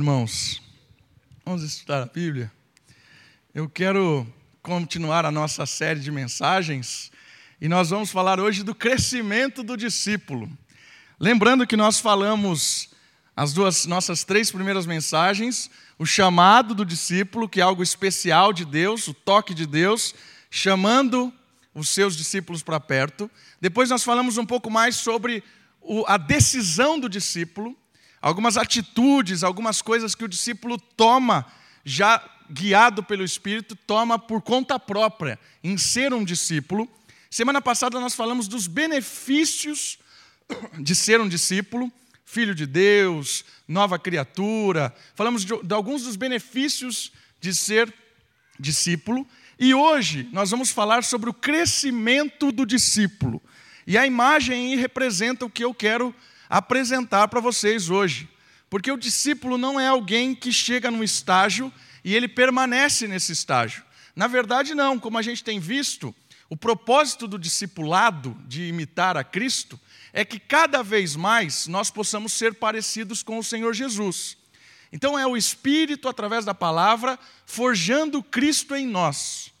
Irmãos, vamos estudar a Bíblia. Eu quero continuar a nossa série de mensagens e nós vamos falar hoje do crescimento do discípulo. Lembrando que nós falamos as duas nossas três primeiras mensagens, o chamado do discípulo, que é algo especial de Deus, o toque de Deus, chamando os seus discípulos para perto. Depois nós falamos um pouco mais sobre a decisão do discípulo, algumas atitudes, algumas coisas que o discípulo toma, já guiado pelo Espírito, toma por conta própria em ser um discípulo. Semana passada nós falamos dos benefícios de ser um discípulo, filho de Deus, nova criatura. Falamos de, de alguns dos benefícios de ser discípulo. E hoje nós vamos falar sobre o crescimento do discípulo. E a imagem aí representa o que eu quero apresentar para vocês hoje. Porque o discípulo não é alguém que chega num estágio e ele permanece nesse estágio. Na verdade, não, como a gente tem visto, o propósito do discipulado, de imitar a Cristo, é que cada vez mais nós possamos ser parecidos com o Senhor Jesus. Então é o Espírito, através da palavra, forjando Cristo em nós.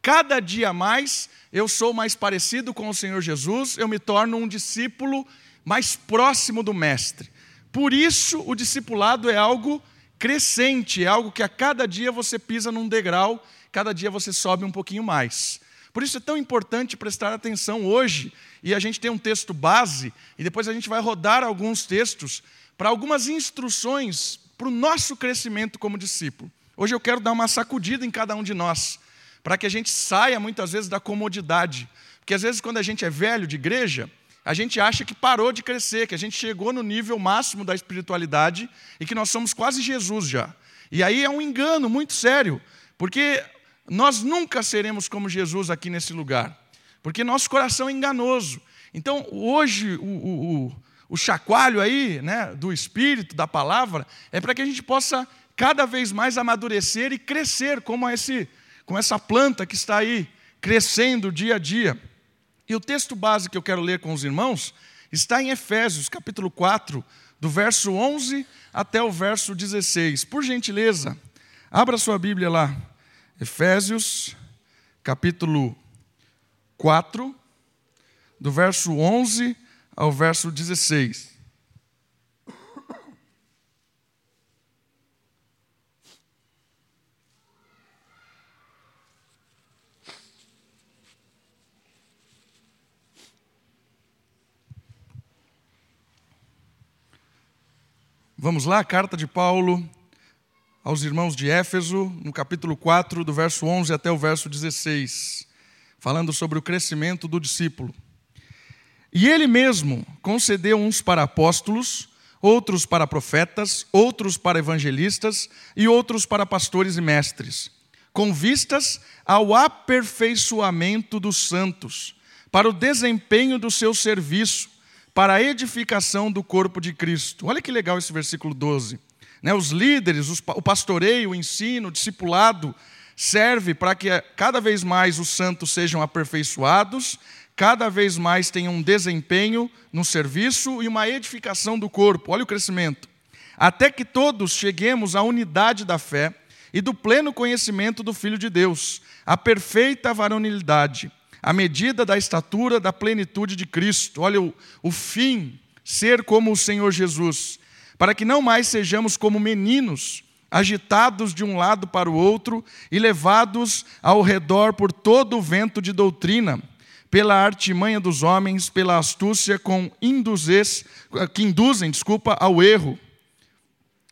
Cada dia mais eu sou mais parecido com o Senhor Jesus, eu me torno um discípulo mais próximo do Mestre. Por isso, o discipulado é algo crescente, é algo que a cada dia você pisa num degrau, cada dia você sobe um pouquinho mais. Por isso é tão importante prestar atenção hoje, e a gente tem um texto base, e depois a gente vai rodar alguns textos para algumas instruções para o nosso crescimento como discípulo. Hoje eu quero dar uma sacudida em cada um de nós, para que a gente saia muitas vezes da comodidade. Porque às vezes, quando a gente é velho de igreja, a gente acha que parou de crescer, que a gente chegou no nível máximo da espiritualidade e que nós somos quase Jesus já. E aí é um engano muito sério, porque nós nunca seremos como Jesus aqui nesse lugar, porque nosso coração é enganoso. Então, hoje, o, o, o, o chacoalho aí, né, do Espírito, da palavra, é para que a gente possa cada vez mais amadurecer e crescer como, esse, como essa planta que está aí, crescendo dia a dia. E o texto base que eu quero ler com os irmãos está em Efésios, capítulo 4, do verso 11 até o verso 16. Por gentileza, abra sua Bíblia lá. Efésios, capítulo 4, do verso 11 ao verso 16. Vamos lá, carta de Paulo aos irmãos de Éfeso, no capítulo 4, do verso 11 até o verso 16, falando sobre o crescimento do discípulo. E ele mesmo concedeu uns para apóstolos, outros para profetas, outros para evangelistas e outros para pastores e mestres, com vistas ao aperfeiçoamento dos santos, para o desempenho do seu serviço para a edificação do corpo de Cristo. Olha que legal esse versículo 12. Né, os líderes, os, o pastoreio, o ensino, o discipulado, serve para que cada vez mais os santos sejam aperfeiçoados, cada vez mais tenham um desempenho no serviço e uma edificação do corpo. Olha o crescimento. Até que todos cheguemos à unidade da fé e do pleno conhecimento do Filho de Deus, à perfeita varonilidade a medida da estatura da plenitude de Cristo. Olha o, o fim, ser como o Senhor Jesus, para que não mais sejamos como meninos, agitados de um lado para o outro e levados ao redor por todo o vento de doutrina, pela artimanha dos homens, pela astúcia com induzes, que induzem, desculpa, ao erro.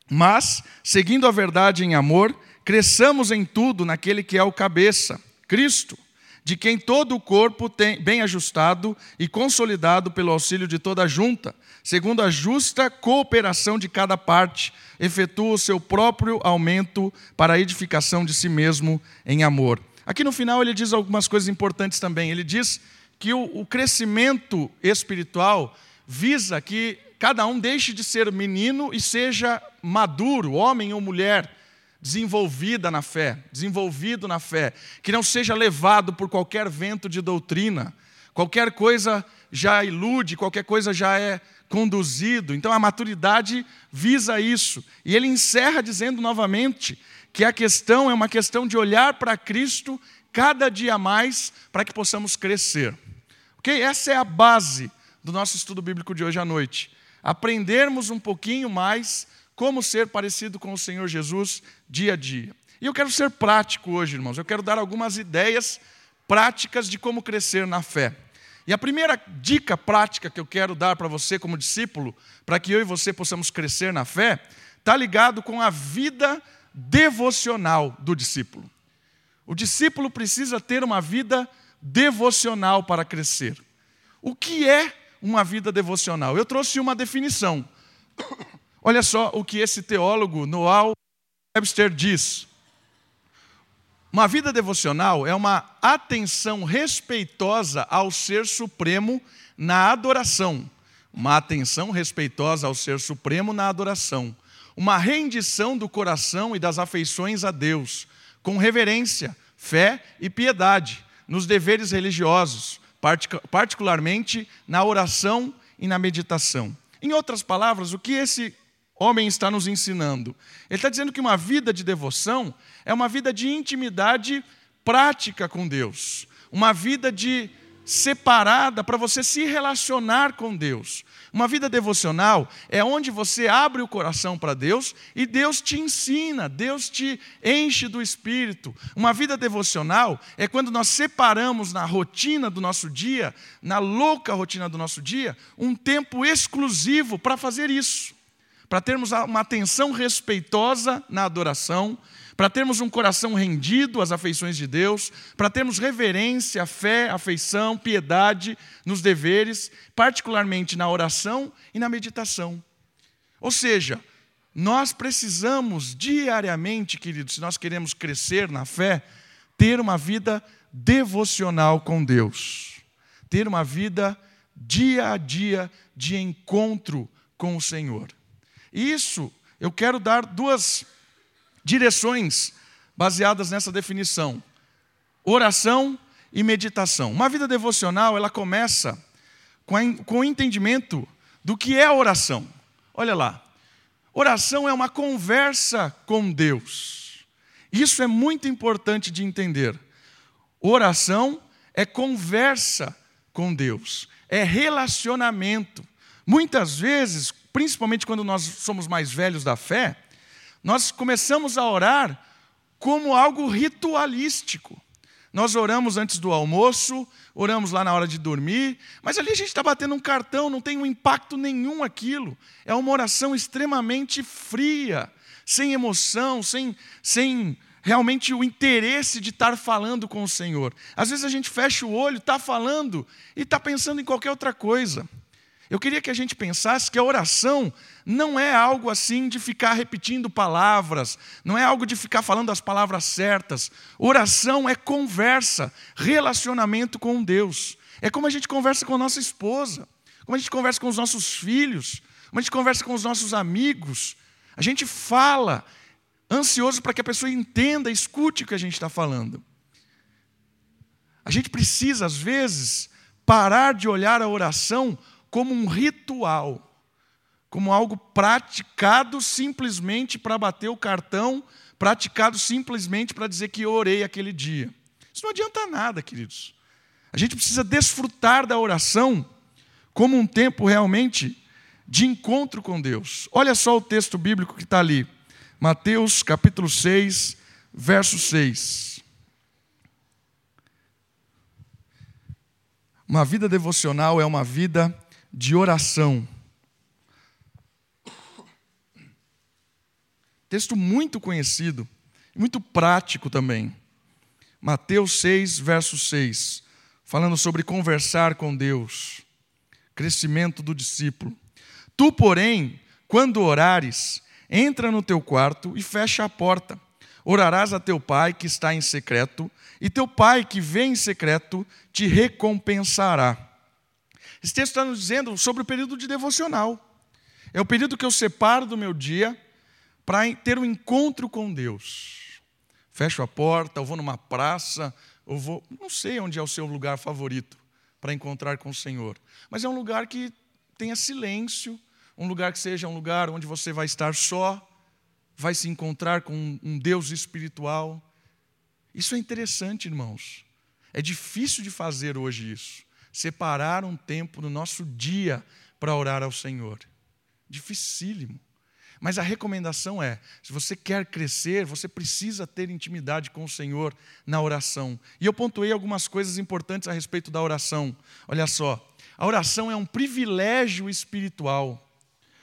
Mas, seguindo a verdade em amor, cresçamos em tudo naquele que é o cabeça, Cristo de quem todo o corpo tem bem ajustado e consolidado pelo auxílio de toda a junta, segundo a justa cooperação de cada parte, efetua o seu próprio aumento para a edificação de si mesmo em amor. Aqui no final ele diz algumas coisas importantes também. Ele diz que o, o crescimento espiritual visa que cada um deixe de ser menino e seja maduro, homem ou mulher desenvolvida na fé, desenvolvido na fé, que não seja levado por qualquer vento de doutrina, qualquer coisa já ilude, qualquer coisa já é conduzido. Então a maturidade visa isso. E ele encerra dizendo novamente que a questão é uma questão de olhar para Cristo cada dia mais para que possamos crescer. Ok? Essa é a base do nosso estudo bíblico de hoje à noite. Aprendermos um pouquinho mais como ser parecido com o Senhor Jesus dia a dia. E eu quero ser prático hoje, irmãos. Eu quero dar algumas ideias práticas de como crescer na fé. E a primeira dica prática que eu quero dar para você como discípulo, para que eu e você possamos crescer na fé, está ligado com a vida devocional do discípulo. O discípulo precisa ter uma vida devocional para crescer. O que é uma vida devocional? Eu trouxe uma definição. Olha só o que esse teólogo Noah Webster diz. Uma vida devocional é uma atenção respeitosa ao Ser Supremo na adoração. Uma atenção respeitosa ao Ser Supremo na adoração. Uma rendição do coração e das afeições a Deus, com reverência, fé e piedade, nos deveres religiosos, particularmente na oração e na meditação. Em outras palavras, o que esse homem está nos ensinando? Ele está dizendo que uma vida de devoção é uma vida de intimidade prática com Deus, uma vida de separada para você se relacionar com Deus. Uma vida devocional é onde você abre o coração para Deus e Deus te ensina, Deus te enche do Espírito. Uma vida devocional é quando nós separamos na rotina do nosso dia, na louca rotina do nosso dia, um tempo exclusivo para fazer isso para termos uma atenção respeitosa na adoração, para termos um coração rendido às afeições de Deus, para termos reverência, fé, afeição, piedade nos deveres, particularmente na oração e na meditação. Ou seja, nós precisamos diariamente, queridos, se nós queremos crescer na fé, ter uma vida devocional com Deus, ter uma vida dia a dia de encontro com o Senhor. Isso, eu quero dar duas direções baseadas nessa definição: oração e meditação. Uma vida devocional, ela começa com, com o entendimento do que é oração. Olha lá. Oração é uma conversa com Deus. Isso é muito importante de entender. Oração é conversa com Deus, é relacionamento. Muitas vezes, principalmente quando nós somos mais velhos da fé, nós começamos a orar como algo ritualístico. Nós oramos antes do almoço, oramos lá na hora de dormir, mas ali a gente está batendo um cartão, não tem um impacto nenhum aquilo. É uma oração extremamente fria, sem emoção, sem, sem realmente o interesse de estar falando com o Senhor. Às vezes a gente fecha o olho, está falando e está pensando em qualquer outra coisa. Eu queria que a gente pensasse que a oração não é algo assim de ficar repetindo palavras, não é algo de ficar falando as palavras certas. Oração é conversa, relacionamento com Deus. É como a gente conversa com a nossa esposa, como a gente conversa com os nossos filhos, como a gente conversa com os nossos amigos. A gente fala ansioso para que a pessoa entenda, escute o que a gente está falando. A gente precisa, às vezes, parar de olhar a oração como um ritual, como algo praticado simplesmente para bater o cartão, praticado simplesmente para dizer que eu orei aquele dia. Isso não adianta nada, queridos. A gente precisa desfrutar da oração como um tempo realmente de encontro com Deus. Olha só o texto bíblico que está ali. Mateus capítulo 6, verso 6. Uma vida devocional é uma vida de oração. Texto muito conhecido, muito prático também. Mateus 6, verso 6, falando sobre conversar com Deus, crescimento do discípulo. Tu, porém, quando orares, entra no teu quarto e fecha a porta. Orarás a teu pai que está em secreto, e teu pai que vem em secreto te recompensará. Esse texto está nos dizendo sobre o período de devocional. É o período que eu separo do meu dia para ter um encontro com Deus. Fecho a porta, eu vou numa praça, eu vou. Não sei onde é o seu lugar favorito para encontrar com o Senhor, mas é um lugar que tenha silêncio, um lugar que seja um lugar onde você vai estar só, vai se encontrar com um Deus espiritual. Isso é interessante, irmãos. É difícil de fazer hoje isso. Separar um tempo no nosso dia para orar ao Senhor. Dificílimo. Mas a recomendação é: se você quer crescer, você precisa ter intimidade com o Senhor na oração. E eu pontuei algumas coisas importantes a respeito da oração. Olha só, a oração é um privilégio espiritual.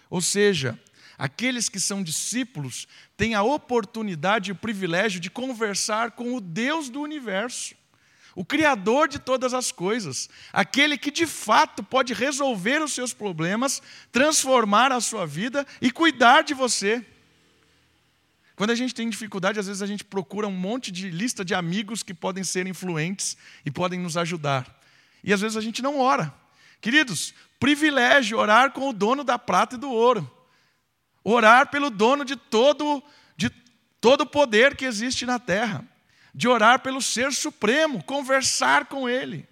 Ou seja, aqueles que são discípulos têm a oportunidade e o privilégio de conversar com o Deus do universo o Criador de todas as coisas, aquele que de fato pode resolver os seus problemas, transformar a sua vida e cuidar de você. Quando a gente tem dificuldade, às vezes a gente procura um monte de lista de amigos que podem ser influentes e podem nos ajudar. E às vezes a gente não ora. Queridos, privilégio orar com o dono da prata e do ouro. Orar pelo dono de todo de todo o poder que existe na terra de orar pelo Ser Supremo, conversar com Ele.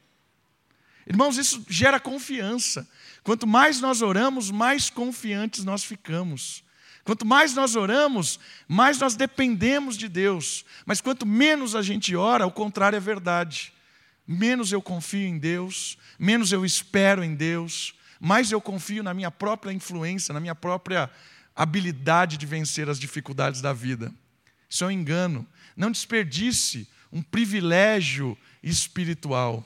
Irmãos, isso gera confiança. Quanto mais nós oramos, mais confiantes nós ficamos. Quanto mais nós oramos, mais nós dependemos de Deus. Mas quanto menos a gente ora, o contrário é verdade. Menos eu confio em Deus, menos eu espero em Deus, mais eu confio na minha própria influência, na minha própria habilidade de vencer as dificuldades da vida. Isso é um engano. Não desperdice um privilégio espiritual.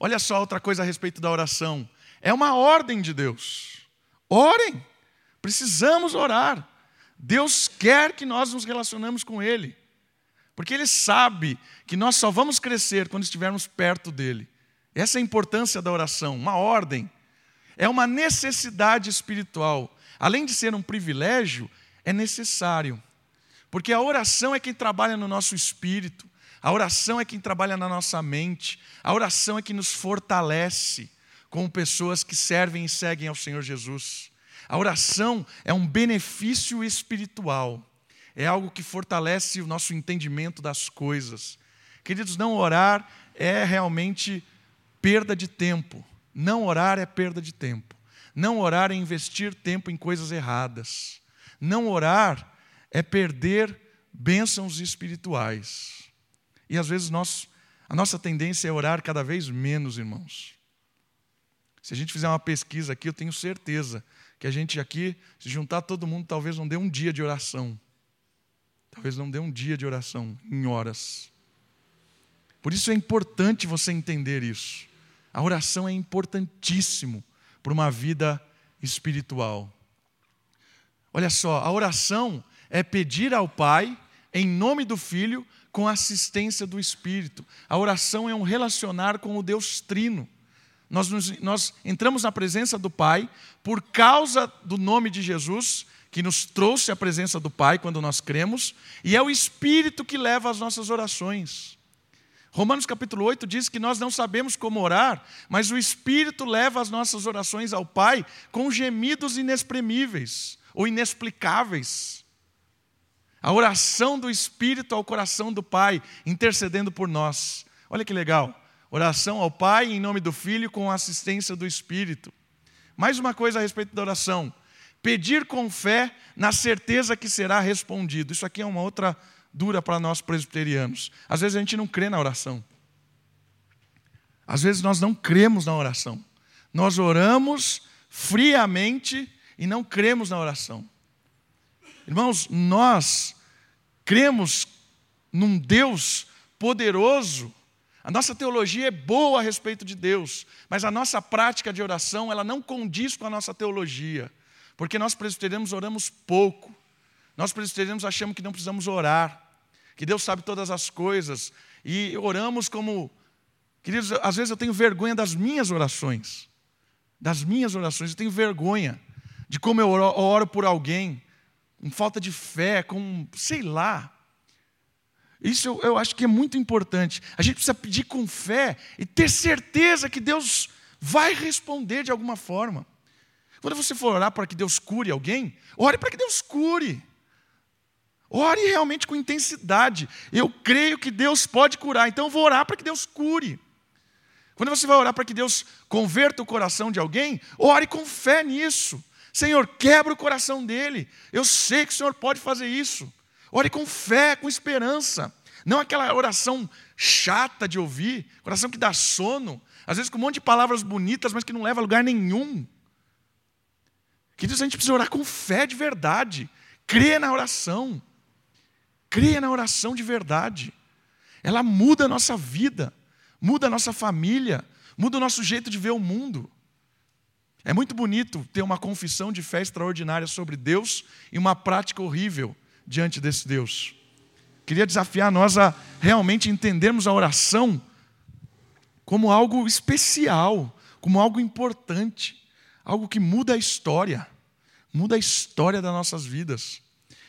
Olha só outra coisa a respeito da oração. É uma ordem de Deus. Orem. Precisamos orar. Deus quer que nós nos relacionemos com Ele. Porque Ele sabe que nós só vamos crescer quando estivermos perto dEle. Essa é a importância da oração, uma ordem. É uma necessidade espiritual. Além de ser um privilégio, é necessário. Porque a oração é quem trabalha no nosso espírito, a oração é quem trabalha na nossa mente, a oração é que nos fortalece como pessoas que servem e seguem ao Senhor Jesus. A oração é um benefício espiritual, é algo que fortalece o nosso entendimento das coisas. Queridos, não orar é realmente perda de tempo. Não orar é perda de tempo. Não orar é investir tempo em coisas erradas. Não orar é perder bênçãos espirituais. E às vezes nós, a nossa tendência é orar cada vez menos, irmãos. Se a gente fizer uma pesquisa aqui, eu tenho certeza que a gente aqui, se juntar todo mundo, talvez não dê um dia de oração. Talvez não dê um dia de oração em horas. Por isso é importante você entender isso. A oração é importantíssimo para uma vida espiritual. Olha só, a oração é pedir ao Pai, em nome do Filho, com a assistência do Espírito. A oração é um relacionar com o Deus Trino. Nós, nos, nós entramos na presença do Pai por causa do nome de Jesus, que nos trouxe a presença do Pai quando nós cremos, e é o Espírito que leva as nossas orações. Romanos capítulo 8 diz que nós não sabemos como orar, mas o Espírito leva as nossas orações ao Pai com gemidos inexprimíveis ou inexplicáveis. A oração do Espírito ao coração do Pai, intercedendo por nós. Olha que legal. Oração ao Pai em nome do Filho com a assistência do Espírito. Mais uma coisa a respeito da oração. Pedir com fé na certeza que será respondido. Isso aqui é uma outra dura para nós presbiterianos. Às vezes a gente não crê na oração. Às vezes nós não cremos na oração. Nós oramos friamente e não cremos na oração. Irmãos, nós cremos num Deus poderoso. A nossa teologia é boa a respeito de Deus, mas a nossa prática de oração, ela não condiz com a nossa teologia, porque nós presbiterianos oramos pouco. Nós presbiterianos achamos que não precisamos orar, que Deus sabe todas as coisas, e oramos como Queridos, às vezes eu tenho vergonha das minhas orações. Das minhas orações, eu tenho vergonha de como eu oro, oro por alguém com falta de fé, com sei lá. Isso eu, eu acho que é muito importante. A gente precisa pedir com fé e ter certeza que Deus vai responder de alguma forma. Quando você for orar para que Deus cure alguém, ore para que Deus cure. Ore realmente com intensidade. Eu creio que Deus pode curar, então eu vou orar para que Deus cure. Quando você vai orar para que Deus converta o coração de alguém, ore com fé nisso. Senhor, quebra o coração dele. Eu sei que o Senhor pode fazer isso. Ore com fé, com esperança. Não aquela oração chata de ouvir, oração que dá sono, às vezes com um monte de palavras bonitas, mas que não leva a lugar nenhum. Queridos, a gente precisa orar com fé de verdade. Crê na oração. Creia na oração de verdade. Ela muda a nossa vida, muda a nossa família, muda o nosso jeito de ver o mundo. É muito bonito ter uma confissão de fé extraordinária sobre Deus e uma prática horrível diante desse Deus. Queria desafiar nós a realmente entendermos a oração como algo especial, como algo importante, algo que muda a história, muda a história das nossas vidas.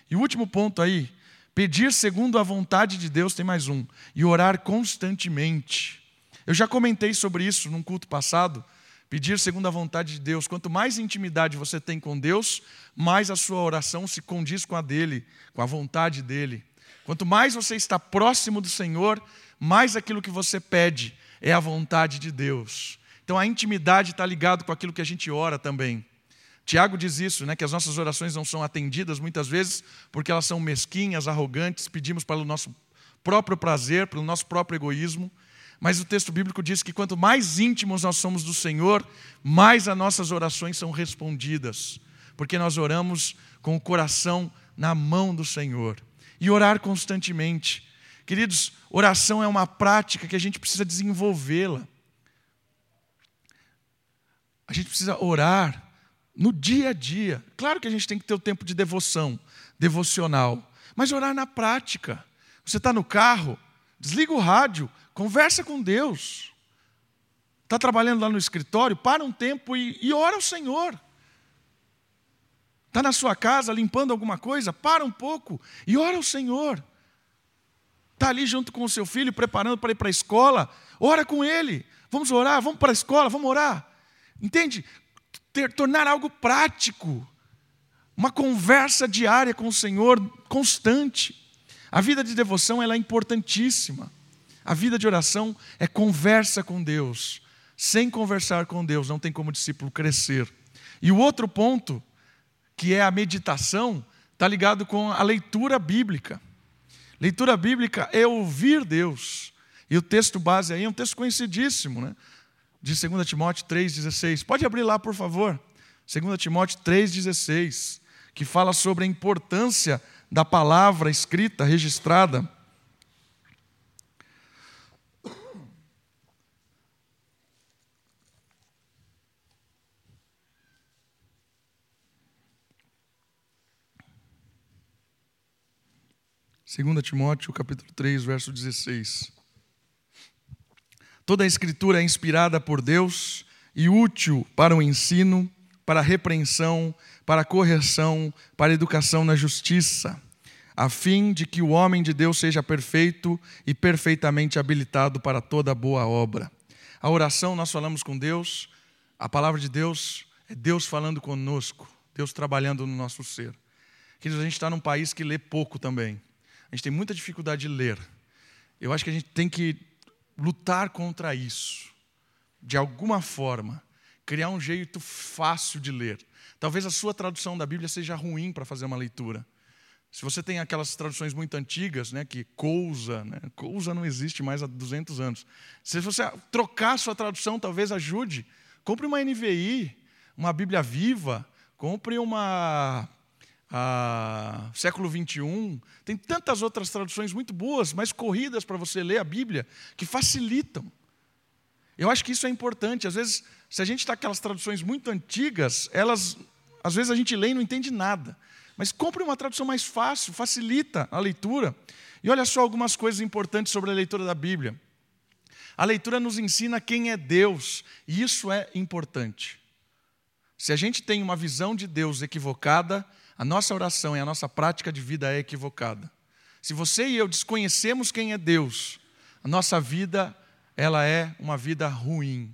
E o último ponto aí, pedir segundo a vontade de Deus, tem mais um, e orar constantemente. Eu já comentei sobre isso num culto passado. Pedir segundo a vontade de Deus. Quanto mais intimidade você tem com Deus, mais a sua oração se condiz com a dele, com a vontade dele. Quanto mais você está próximo do Senhor, mais aquilo que você pede é a vontade de Deus. Então a intimidade está ligado com aquilo que a gente ora também. Tiago diz isso, né, que as nossas orações não são atendidas muitas vezes porque elas são mesquinhas, arrogantes, pedimos para o nosso próprio prazer, pelo nosso próprio egoísmo. Mas o texto bíblico diz que quanto mais íntimos nós somos do Senhor, mais as nossas orações são respondidas, porque nós oramos com o coração na mão do Senhor. E orar constantemente. Queridos, oração é uma prática que a gente precisa desenvolvê-la. A gente precisa orar no dia a dia. Claro que a gente tem que ter o tempo de devoção, devocional, mas orar na prática. Você está no carro, desliga o rádio, conversa com Deus. Está trabalhando lá no escritório, para um tempo e, e ora ao Senhor. Está na sua casa limpando alguma coisa, para um pouco e ora ao Senhor. Está ali junto com o seu filho, preparando para ir para a escola, ora com ele. Vamos orar, vamos para a escola, vamos orar. Entende? Ter, tornar algo prático, uma conversa diária com o Senhor constante. A vida de devoção ela é importantíssima. A vida de oração é conversa com Deus. Sem conversar com Deus não tem como discípulo crescer. E o outro ponto, que é a meditação, está ligado com a leitura bíblica. Leitura bíblica é ouvir Deus. E o texto base aí é um texto conhecidíssimo, né? De 2 Timóteo 3,16. Pode abrir lá, por favor. 2 Timóteo 3,16, que fala sobre a importância da palavra escrita, registrada. 2 Timóteo, capítulo 3, verso 16. Toda a escritura é inspirada por Deus e útil para o ensino, para a repreensão, para a correção, para a educação na justiça, a fim de que o homem de Deus seja perfeito e perfeitamente habilitado para toda boa obra. A oração, nós falamos com Deus, a palavra de Deus é Deus falando conosco, Deus trabalhando no nosso ser. Queridos, a gente está num país que lê pouco também. A gente tem muita dificuldade de ler. Eu acho que a gente tem que lutar contra isso, de alguma forma, criar um jeito fácil de ler. Talvez a sua tradução da Bíblia seja ruim para fazer uma leitura. Se você tem aquelas traduções muito antigas, né, que cousa, né, cousa não existe mais há 200 anos. Se você trocar sua tradução, talvez ajude. Compre uma NVI, uma Bíblia viva, compre uma ah, século 21. Tem tantas outras traduções muito boas, mais corridas para você ler a Bíblia, que facilitam. Eu acho que isso é importante. Às vezes, se a gente está com aquelas traduções muito antigas, elas, às vezes a gente lê e não entende nada. Mas compre uma tradução mais fácil, facilita a leitura. E olha só algumas coisas importantes sobre a leitura da Bíblia. A leitura nos ensina quem é Deus, e isso é importante. Se a gente tem uma visão de Deus equivocada, a nossa oração e a nossa prática de vida é equivocada. Se você e eu desconhecemos quem é Deus, a nossa vida ela é uma vida ruim.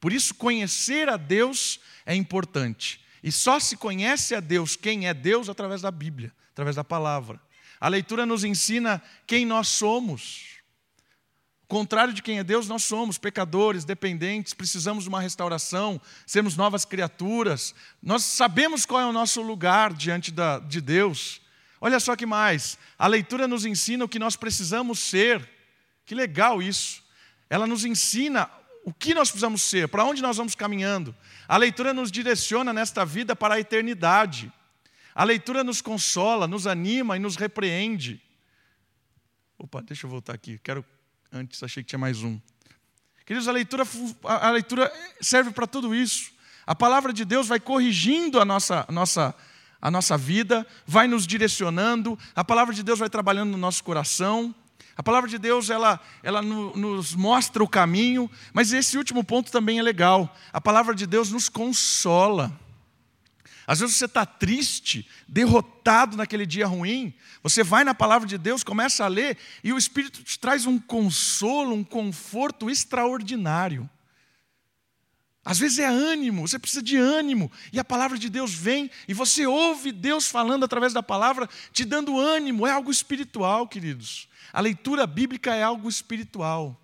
Por isso conhecer a Deus é importante. E só se conhece a Deus, quem é Deus através da Bíblia, através da palavra. A leitura nos ensina quem nós somos. Contrário de quem é Deus, nós somos pecadores, dependentes, precisamos de uma restauração, sermos novas criaturas. Nós sabemos qual é o nosso lugar diante da, de Deus. Olha só que mais, a leitura nos ensina o que nós precisamos ser. Que legal isso. Ela nos ensina o que nós precisamos ser, para onde nós vamos caminhando. A leitura nos direciona nesta vida para a eternidade. A leitura nos consola, nos anima e nos repreende. Opa, deixa eu voltar aqui. Quero antes, achei que tinha mais um. Queridos, a leitura, a leitura serve para tudo isso. A palavra de Deus vai corrigindo a nossa, a nossa, a nossa vida, vai nos direcionando, a palavra de Deus vai trabalhando no nosso coração. A palavra de Deus, ela, ela nos mostra o caminho, mas esse último ponto também é legal. A palavra de Deus nos consola. Às vezes você está triste, derrotado naquele dia ruim, você vai na palavra de Deus, começa a ler, e o Espírito te traz um consolo, um conforto extraordinário. Às vezes é ânimo, você precisa de ânimo, e a palavra de Deus vem, e você ouve Deus falando através da palavra, te dando ânimo, é algo espiritual, queridos. A leitura bíblica é algo espiritual,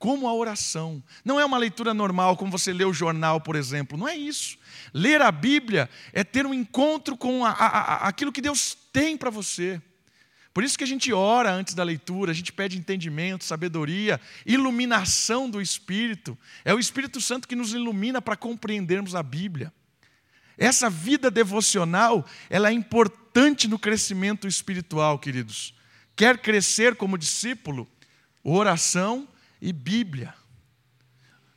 como a oração. Não é uma leitura normal, como você lê o jornal, por exemplo. Não é isso. Ler a Bíblia é ter um encontro com a, a, a, aquilo que Deus tem para você. Por isso que a gente ora antes da leitura, a gente pede entendimento, sabedoria, iluminação do Espírito. É o Espírito Santo que nos ilumina para compreendermos a Bíblia. Essa vida devocional, ela é importante no crescimento espiritual, queridos quer crescer como discípulo, oração e Bíblia.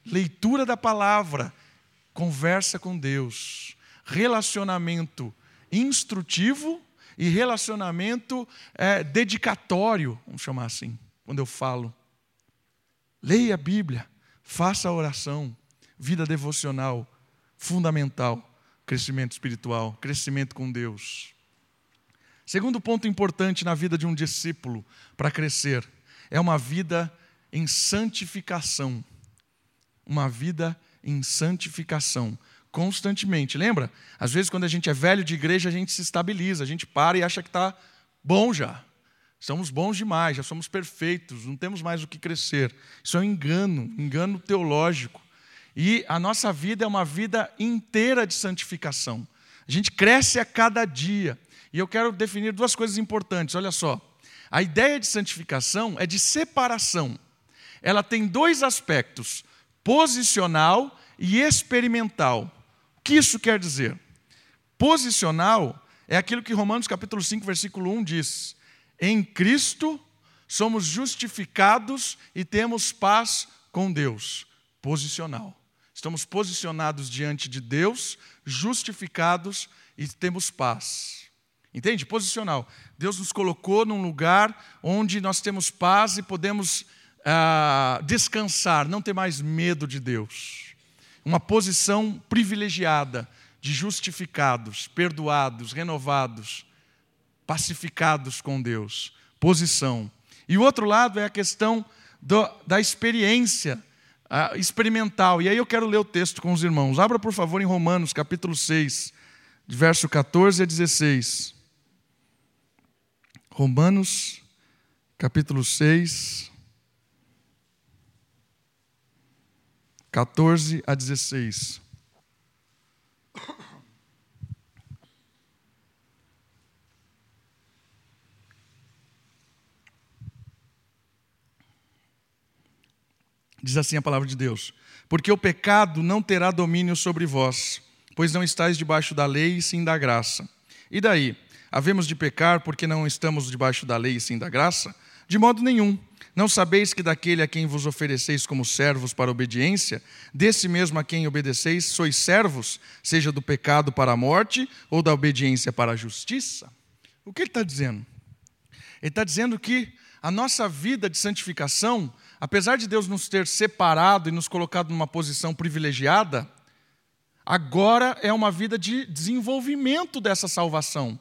Leitura da palavra, conversa com Deus, relacionamento instrutivo e relacionamento é, dedicatório, vamos chamar assim, quando eu falo. Leia a Bíblia, faça a oração, vida devocional, fundamental, crescimento espiritual, crescimento com Deus. Segundo ponto importante na vida de um discípulo para crescer é uma vida em santificação. Uma vida em santificação constantemente. Lembra? Às vezes, quando a gente é velho de igreja, a gente se estabiliza, a gente para e acha que está bom já. Somos bons demais, já somos perfeitos, não temos mais o que crescer. Isso é um engano, engano teológico. E a nossa vida é uma vida inteira de santificação. A gente cresce a cada dia. E eu quero definir duas coisas importantes, olha só. A ideia de santificação é de separação. Ela tem dois aspectos: posicional e experimental. O que isso quer dizer? Posicional é aquilo que Romanos capítulo 5, versículo 1 diz: Em Cristo somos justificados e temos paz com Deus. Posicional. Estamos posicionados diante de Deus, justificados e temos paz. Entende? Posicional. Deus nos colocou num lugar onde nós temos paz e podemos descansar, não ter mais medo de Deus. Uma posição privilegiada de justificados, perdoados, renovados, pacificados com Deus. Posição. E o outro lado é a questão do, da experiência ah, experimental. E aí eu quero ler o texto com os irmãos. Abra, por favor, em Romanos, capítulo 6, verso 14 a 16. Romanos, capítulo 6, 14 a 16. Diz assim a palavra de Deus: Porque o pecado não terá domínio sobre vós, pois não estáis debaixo da lei, sim da graça. E daí? Havemos de pecar porque não estamos debaixo da lei e sim da graça? De modo nenhum. Não sabeis que daquele a quem vos ofereceis como servos para obediência, desse mesmo a quem obedeceis, sois servos, seja do pecado para a morte ou da obediência para a justiça? O que ele está dizendo? Ele está dizendo que a nossa vida de santificação, apesar de Deus nos ter separado e nos colocado numa posição privilegiada, agora é uma vida de desenvolvimento dessa salvação.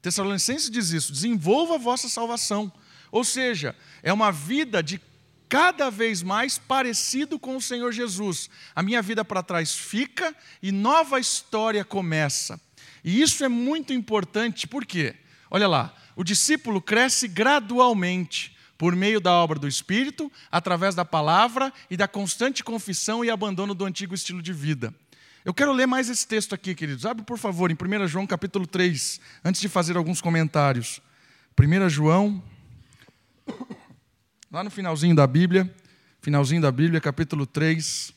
Tessalonicenses diz isso: desenvolva a vossa salvação. Ou seja, é uma vida de cada vez mais parecido com o Senhor Jesus. A minha vida para trás fica e nova história começa. E isso é muito importante, por quê? Olha lá, o discípulo cresce gradualmente, por meio da obra do Espírito, através da palavra e da constante confissão e abandono do antigo estilo de vida. Eu quero ler mais esse texto aqui, queridos. Abre, por favor, em 1 João capítulo 3, antes de fazer alguns comentários. 1 João, lá no finalzinho da Bíblia, finalzinho da Bíblia, capítulo 3,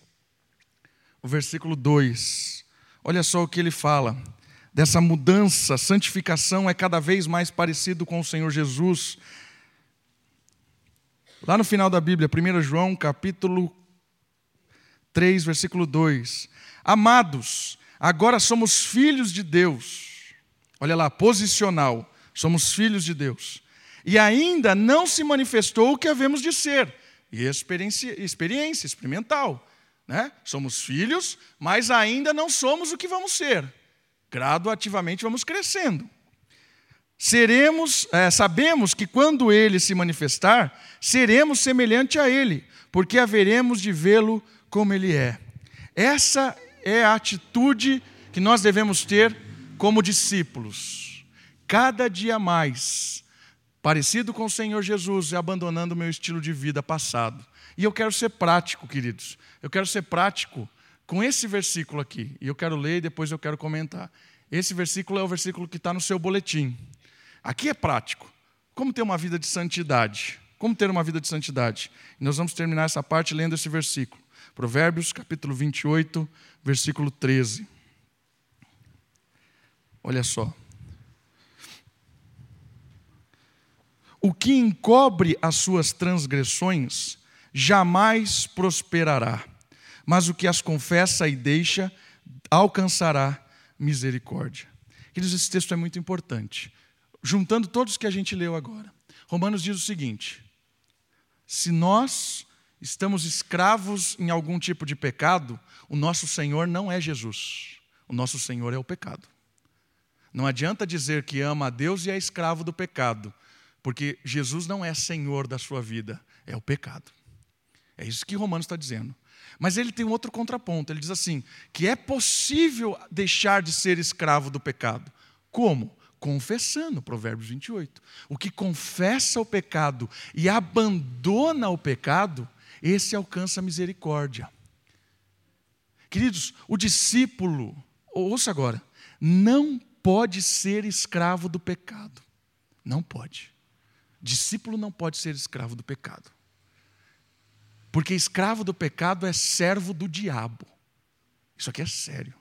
o versículo 2. Olha só o que ele fala. Dessa mudança, santificação é cada vez mais parecido com o Senhor Jesus. Lá no final da Bíblia, 1 João, capítulo 3, versículo 2. Amados, agora somos filhos de Deus. Olha lá, posicional. Somos filhos de Deus. E ainda não se manifestou o que havemos de ser. E experiência, experiência experimental. Né? Somos filhos, mas ainda não somos o que vamos ser. Graduativamente vamos crescendo. Seremos, é, sabemos que quando ele se manifestar, seremos semelhante a ele, porque haveremos de vê-lo como ele é. Essa é a atitude que nós devemos ter como discípulos. Cada dia mais, parecido com o Senhor Jesus e abandonando o meu estilo de vida passado. E eu quero ser prático, queridos. Eu quero ser prático com esse versículo aqui. E eu quero ler e depois eu quero comentar. Esse versículo é o versículo que está no seu boletim. Aqui é prático. Como ter uma vida de santidade? Como ter uma vida de santidade? E nós vamos terminar essa parte lendo esse versículo. Provérbios, capítulo 28, versículo 13. Olha só. O que encobre as suas transgressões jamais prosperará, mas o que as confessa e deixa alcançará misericórdia. Queridos, esse texto é muito importante. Juntando todos que a gente leu agora, Romanos diz o seguinte: se nós estamos escravos em algum tipo de pecado, o nosso Senhor não é Jesus, o nosso Senhor é o pecado. Não adianta dizer que ama a Deus e é escravo do pecado, porque Jesus não é Senhor da sua vida, é o pecado. É isso que Romanos está dizendo. Mas ele tem um outro contraponto. Ele diz assim: que é possível deixar de ser escravo do pecado. Como? Confessando, Provérbios 28. O que confessa o pecado e abandona o pecado, esse alcança a misericórdia. Queridos, o discípulo, ouça agora, não pode ser escravo do pecado. Não pode. Discípulo não pode ser escravo do pecado. Porque escravo do pecado é servo do diabo. Isso aqui é sério.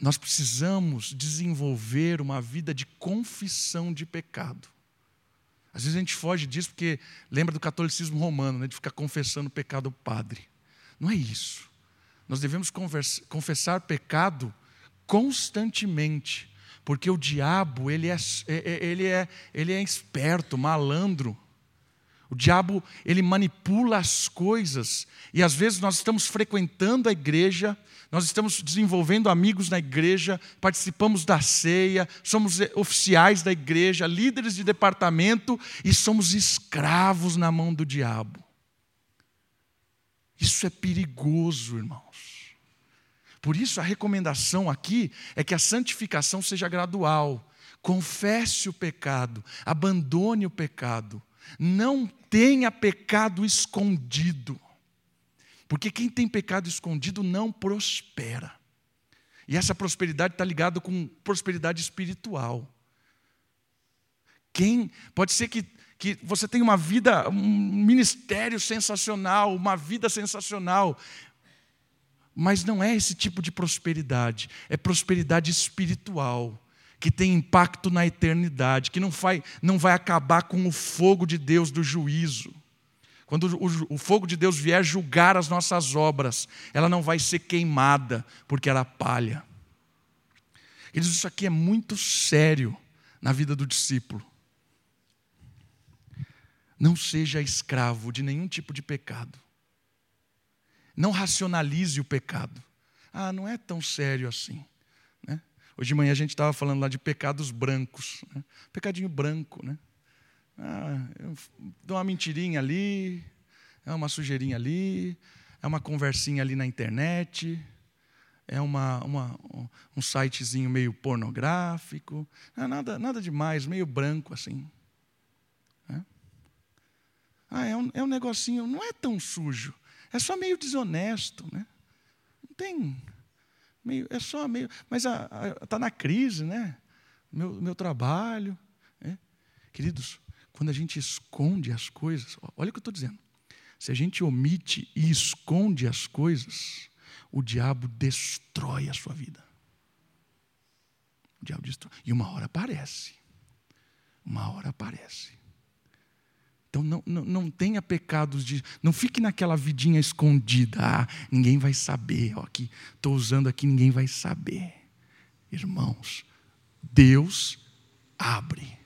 Nós precisamos desenvolver uma vida de confissão de pecado. Às vezes a gente foge disso porque lembra do catolicismo romano, né, de ficar confessando o pecado ao padre. Não é isso. Nós devemos confessar pecado constantemente, porque o diabo ele é, é, é, ele é, ele é esperto, malandro. O diabo, ele manipula as coisas. E às vezes nós estamos frequentando a igreja, nós estamos desenvolvendo amigos na igreja, participamos da ceia, somos oficiais da igreja, líderes de departamento e somos escravos na mão do diabo. Isso é perigoso, irmãos. Por isso a recomendação aqui é que a santificação seja gradual. Confesse o pecado, abandone o pecado não tenha pecado escondido. Porque quem tem pecado escondido não prospera. E essa prosperidade está ligada com prosperidade espiritual. Quem pode ser que, que você tenha uma vida, um ministério sensacional, uma vida sensacional, mas não é esse tipo de prosperidade, é prosperidade espiritual que tem impacto na eternidade, que não vai, não vai acabar com o fogo de Deus do juízo. Quando o, o, fogo de Deus vier julgar as nossas obras, ela não vai ser queimada, porque ela palha. Eles, isso aqui é muito sério na vida do discípulo. Não seja escravo de nenhum tipo de pecado. Não racionalize o pecado. Ah, não é tão sério assim. Hoje de manhã a gente estava falando lá de pecados brancos. Né? Pecadinho branco, né? Ah, eu dou uma mentirinha ali, é uma sujeirinha ali, é uma conversinha ali na internet, é uma, uma, um sitezinho meio pornográfico, é nada, nada demais, meio branco assim. Ah, é um, é um negocinho, não é tão sujo. É só meio desonesto, né? Não tem. Meio, é só meio. Mas está na crise, né? Meu, meu trabalho. Né? Queridos, quando a gente esconde as coisas, olha o que eu estou dizendo. Se a gente omite e esconde as coisas, o diabo destrói a sua vida. O diabo destrói. E uma hora aparece. Uma hora aparece. Então não, não, não tenha pecados de. Não fique naquela vidinha escondida. Ah, ninguém vai saber. Ó, estou usando aqui, ninguém vai saber. Irmãos, Deus abre.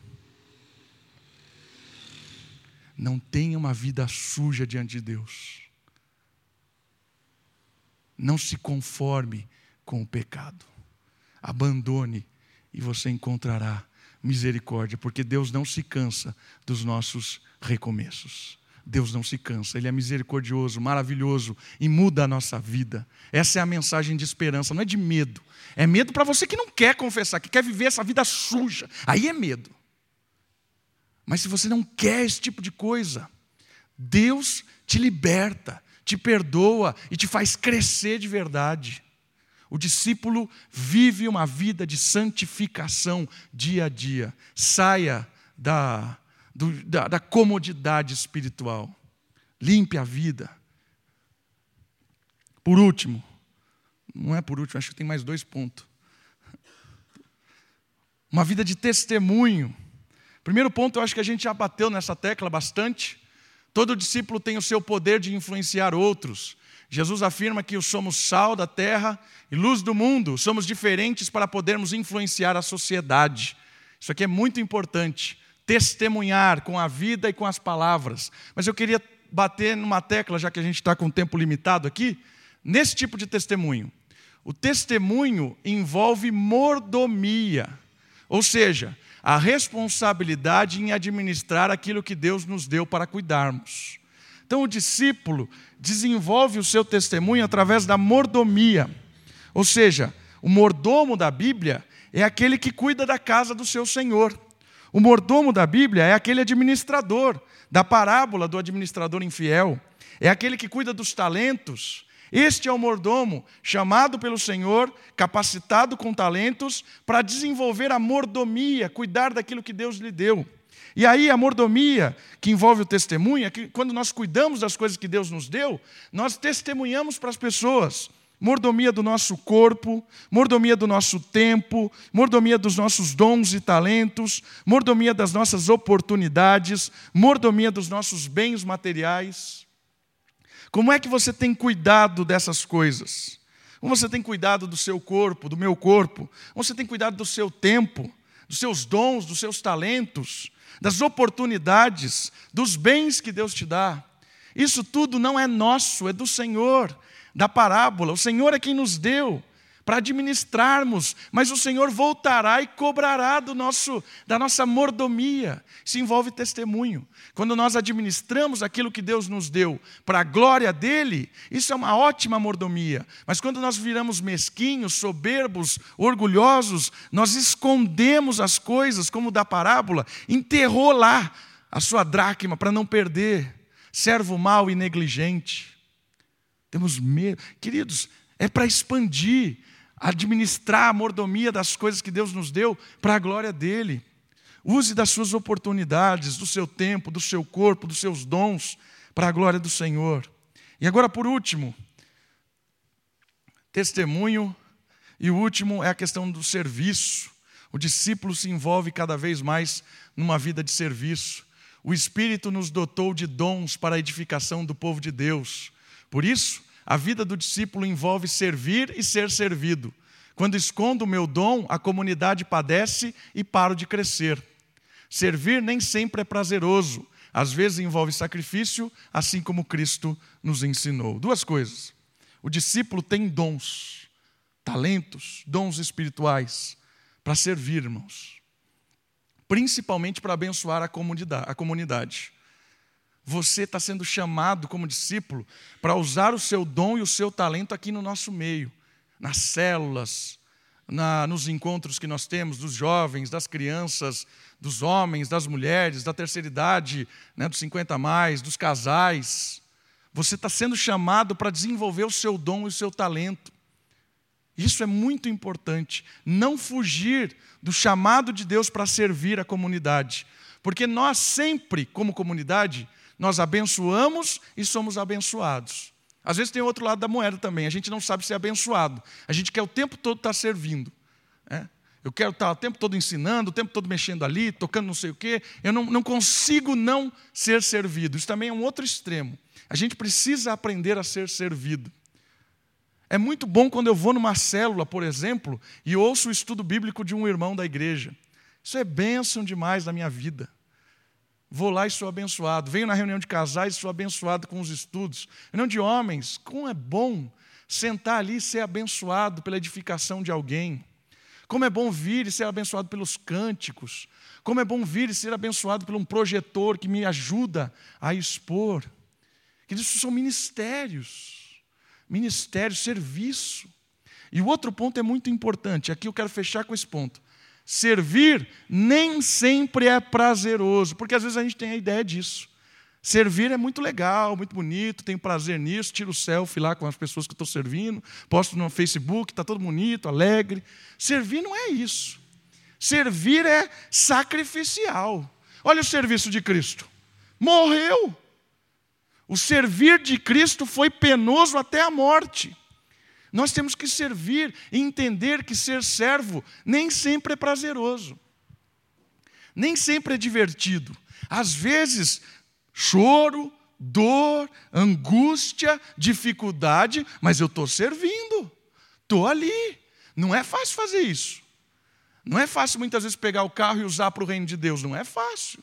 Não tenha uma vida suja diante de Deus. Não se conforme com o pecado. Abandone e você encontrará misericórdia, porque Deus não se cansa dos nossos recomeços. Deus não se cansa, Ele é misericordioso, maravilhoso e muda a nossa vida. Essa é a mensagem de esperança, não é de medo. É medo para você que não quer confessar, que quer viver essa vida suja. Aí é medo. Mas se você não quer esse tipo de coisa, Deus te liberta, te perdoa e te faz crescer de verdade. O discípulo vive uma vida de santificação dia a dia. Saia da, do, da, da comodidade espiritual. Limpe a vida. Por último, não é por último, acho que tem mais dois pontos. Uma vida de testemunho. Primeiro ponto, eu acho que a gente já bateu nessa tecla bastante. Todo discípulo tem o seu poder de influenciar outros. Jesus afirma que somos sal da terra e luz do mundo, somos diferentes para podermos influenciar a sociedade. Isso aqui é muito importante. Testemunhar com a vida e com as palavras. Mas eu queria bater numa tecla, já que a gente está com tempo limitado aqui, nesse tipo de testemunho. O testemunho envolve mordomia, ou seja, a responsabilidade em administrar aquilo que Deus nos deu para cuidarmos. Então, o discípulo desenvolve o seu testemunho através da mordomia. Ou seja, o mordomo da Bíblia é aquele que cuida da casa do seu senhor. O mordomo da Bíblia é aquele administrador, da parábola do administrador infiel. É aquele que cuida dos talentos. Este é o mordomo, chamado pelo Senhor, capacitado com talentos, para desenvolver a mordomia, cuidar daquilo que Deus lhe deu. E aí a mordomia, que envolve o testemunho, é que quando nós cuidamos das coisas que Deus nos deu, nós testemunhamos para as pessoas. Mordomia do nosso corpo, mordomia do nosso tempo, mordomia dos nossos dons e talentos, mordomia das nossas oportunidades, mordomia dos nossos bens materiais. Como é que você tem cuidado dessas coisas? Como você tem cuidado do seu corpo, do meu corpo? Como você tem cuidado do seu tempo, dos seus dons, dos seus talentos? das oportunidades, dos bens que Deus te dá. Isso tudo não é nosso, é do Senhor, da parábola. O Senhor é quem nos deu para administrarmos, mas o Senhor voltará e cobrará do nosso, da nossa mordomia. Isso envolve testemunho. Quando nós administramos aquilo que Deus nos deu para a glória dele, isso é uma ótima mordomia. Mas quando nós viramos mesquinhos, soberbos, orgulhosos, nós escondemos as coisas, como da parábola, enterrou lá a sua dracma para não perder. Servo mau e negligente. Temos medo. Queridos, é para expandir administrar a mordomia das coisas que Deus nos deu para a glória dele. Use das suas oportunidades, do seu tempo, do seu corpo, dos seus dons para a glória do Senhor. E agora, por último, testemunho, e o último é a questão do serviço. O discípulo se envolve cada vez mais numa vida de serviço. O Espírito nos dotou de dons para a edificação do povo de Deus. Por isso, a vida do discípulo envolve servir e ser servido. Quando escondo o meu dom, a comunidade padece e paro de crescer. Servir nem sempre é prazeroso, às vezes envolve sacrifício, assim como Cristo nos ensinou. Duas coisas. O discípulo tem dons, talentos, dons espirituais para servir, irmãos. Principalmente para abençoar a comunidade. Você está sendo chamado como discípulo para usar o seu dom e o seu talento aqui no nosso meio, nas células, na, nos encontros que nós temos dos jovens, das crianças, dos homens, das mulheres, da terceira idade, né, dos 50 a mais, dos casais. Você está sendo chamado para desenvolver o seu dom e o seu talento. Isso é muito importante. Não fugir do chamado de Deus para servir a comunidade. Porque nós sempre, como comunidade, nós abençoamos e somos abençoados. Às vezes tem outro lado da moeda também, a gente não sabe ser abençoado. A gente quer o tempo todo estar servindo. É? Eu quero estar o tempo todo ensinando, o tempo todo mexendo ali, tocando não sei o quê. Eu não, não consigo não ser servido. Isso também é um outro extremo. A gente precisa aprender a ser servido. É muito bom quando eu vou numa célula, por exemplo, e ouço o estudo bíblico de um irmão da igreja. Isso é bênção demais na minha vida. Vou lá e sou abençoado. Venho na reunião de casais e sou abençoado com os estudos. Reunião de homens, como é bom sentar ali e ser abençoado pela edificação de alguém. Como é bom vir e ser abençoado pelos cânticos. Como é bom vir e ser abençoado por um projetor que me ajuda a expor. Que isso são ministérios ministério, serviço. E o outro ponto é muito importante, aqui eu quero fechar com esse ponto. Servir nem sempre é prazeroso, porque às vezes a gente tem a ideia disso. Servir é muito legal, muito bonito, tenho prazer nisso, tiro o selfie lá com as pessoas que estou servindo, posto no Facebook, está todo bonito, alegre. Servir não é isso. Servir é sacrificial. Olha o serviço de Cristo. Morreu. O servir de Cristo foi penoso até a morte. Nós temos que servir e entender que ser servo nem sempre é prazeroso, nem sempre é divertido. Às vezes, choro, dor, angústia, dificuldade, mas eu estou servindo, estou ali. Não é fácil fazer isso. Não é fácil muitas vezes pegar o carro e usar para o reino de Deus, não é fácil.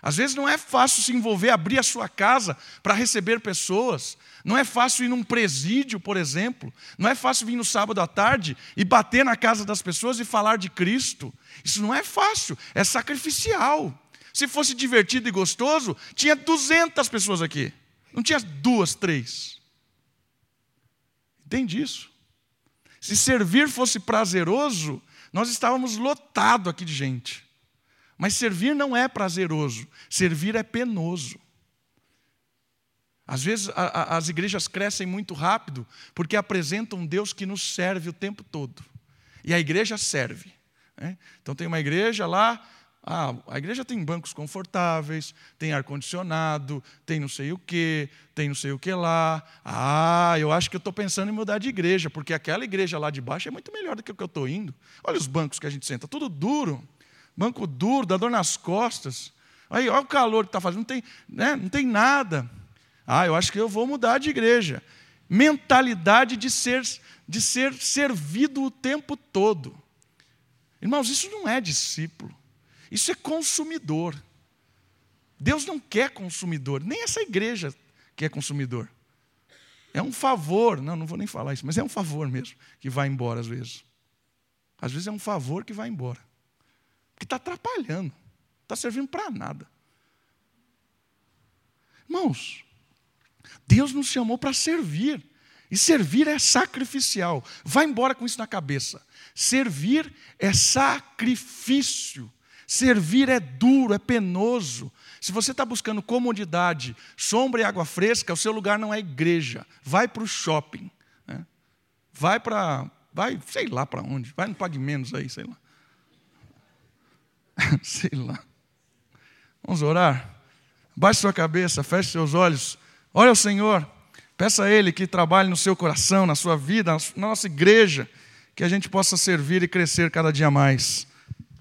Às vezes não é fácil se envolver, abrir a sua casa para receber pessoas. Não é fácil ir num presídio, por exemplo. Não é fácil vir no sábado à tarde e bater na casa das pessoas e falar de Cristo. Isso não é fácil, é sacrificial. Se fosse divertido e gostoso, tinha 200 pessoas aqui. Não tinha duas, três. Entende isso? Se servir fosse prazeroso, nós estávamos lotados aqui de gente. Mas servir não é prazeroso, servir é penoso. Às vezes a, a, as igrejas crescem muito rápido porque apresentam um Deus que nos serve o tempo todo. E a igreja serve. Né? Então tem uma igreja lá, a igreja tem bancos confortáveis, tem ar-condicionado, tem não sei o que, tem não sei o que lá. Ah, eu acho que eu estou pensando em mudar de igreja, porque aquela igreja lá de baixo é muito melhor do que o que eu estou indo. Olha os bancos que a gente senta, tudo duro banco duro, dá dor nas costas. Aí, olha o calor que está fazendo, não tem, né, não tem nada. Ah, eu acho que eu vou mudar de igreja. Mentalidade de ser, de ser servido o tempo todo. Irmãos, isso não é discípulo, isso é consumidor. Deus não quer consumidor, nem essa igreja quer consumidor. É um favor, não, não vou nem falar isso, mas é um favor mesmo que vai embora às vezes. Às vezes é um favor que vai embora que está atrapalhando, está servindo para nada. Irmãos, Deus nos chamou para servir. E servir é sacrificial. Vai embora com isso na cabeça. Servir é sacrifício. Servir é duro, é penoso. Se você está buscando comodidade, sombra e água fresca, o seu lugar não é igreja. Vai para o shopping. Né? Vai para. Vai, sei lá para onde. Vai no Pague Menos aí, sei lá. Sei lá. Vamos orar? Baixe sua cabeça, feche seus olhos. Olha o Senhor. Peça a Ele que trabalhe no seu coração, na sua vida, na nossa igreja, que a gente possa servir e crescer cada dia mais.